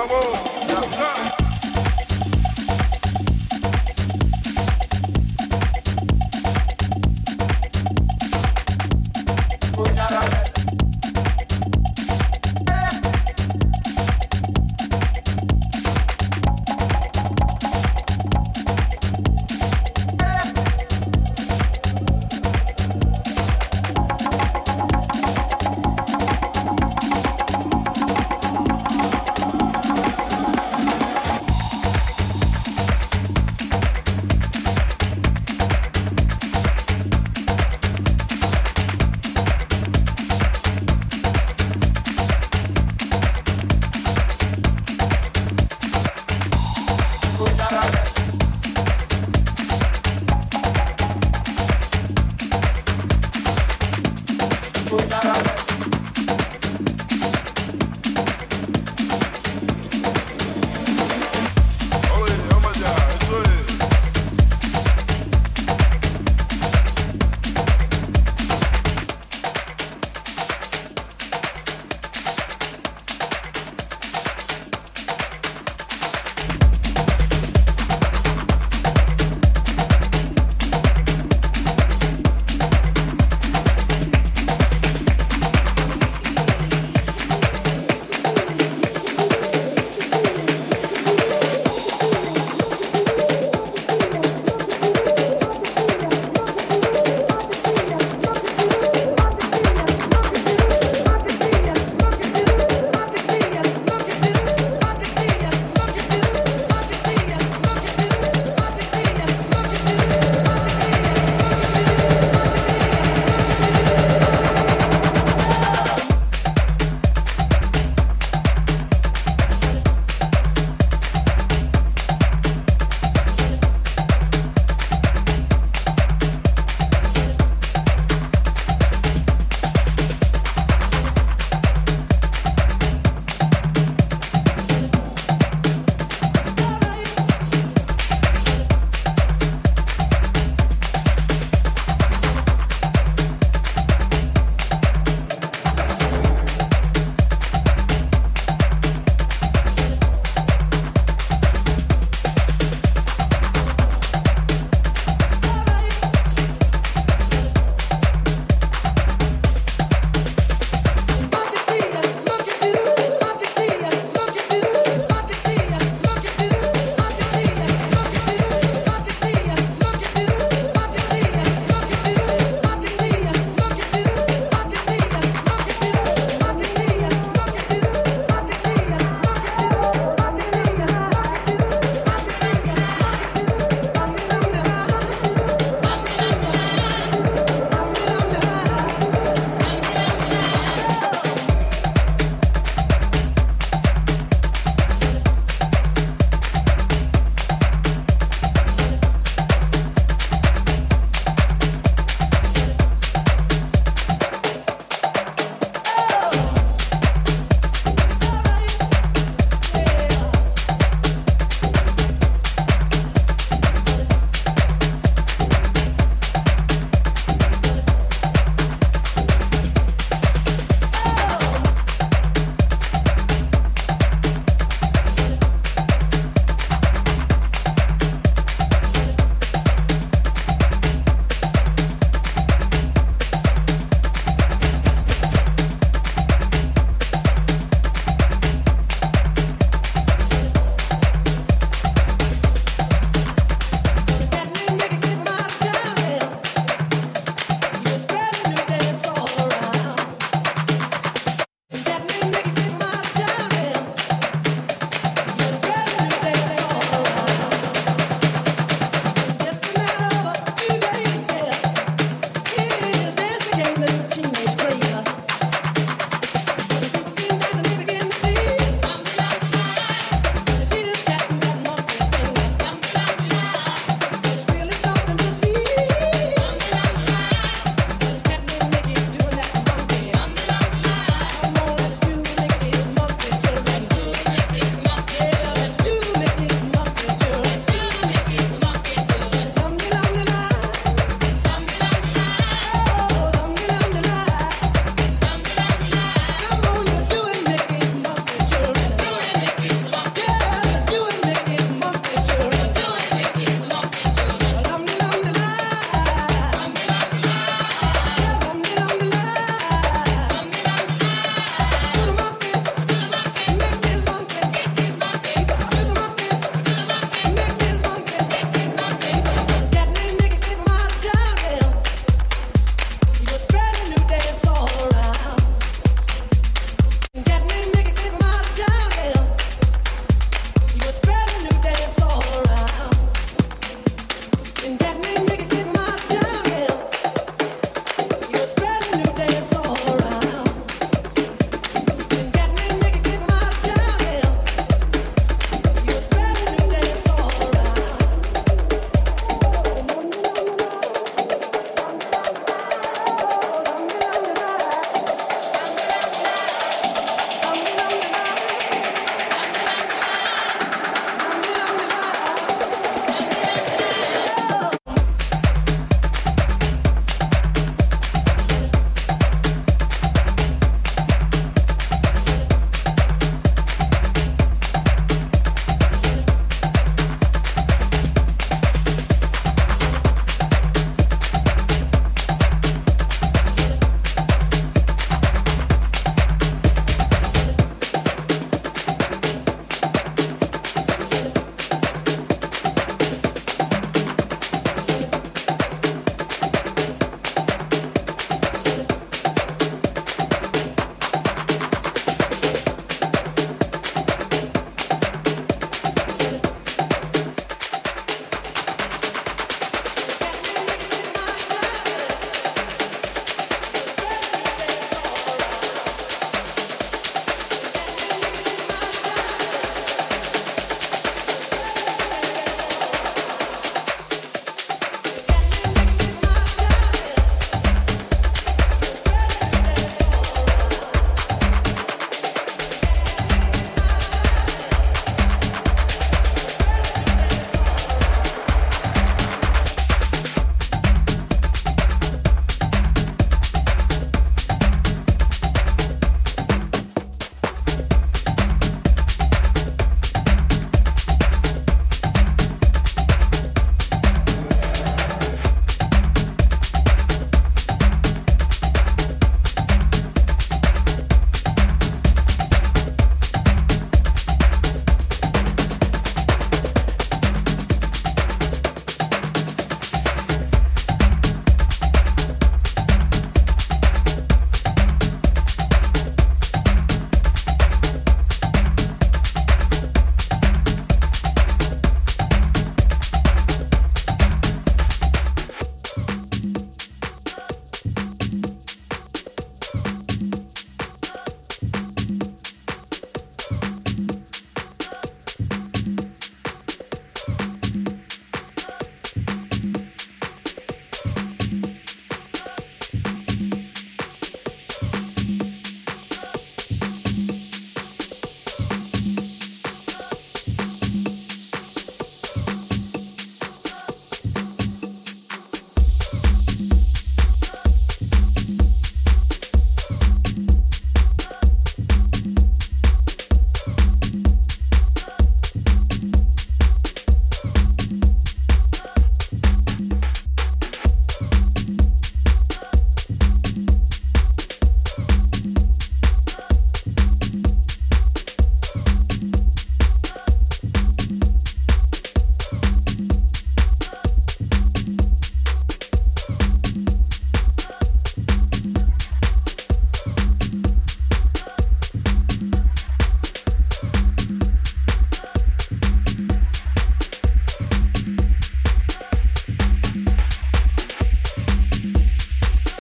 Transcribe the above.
Vamos, já.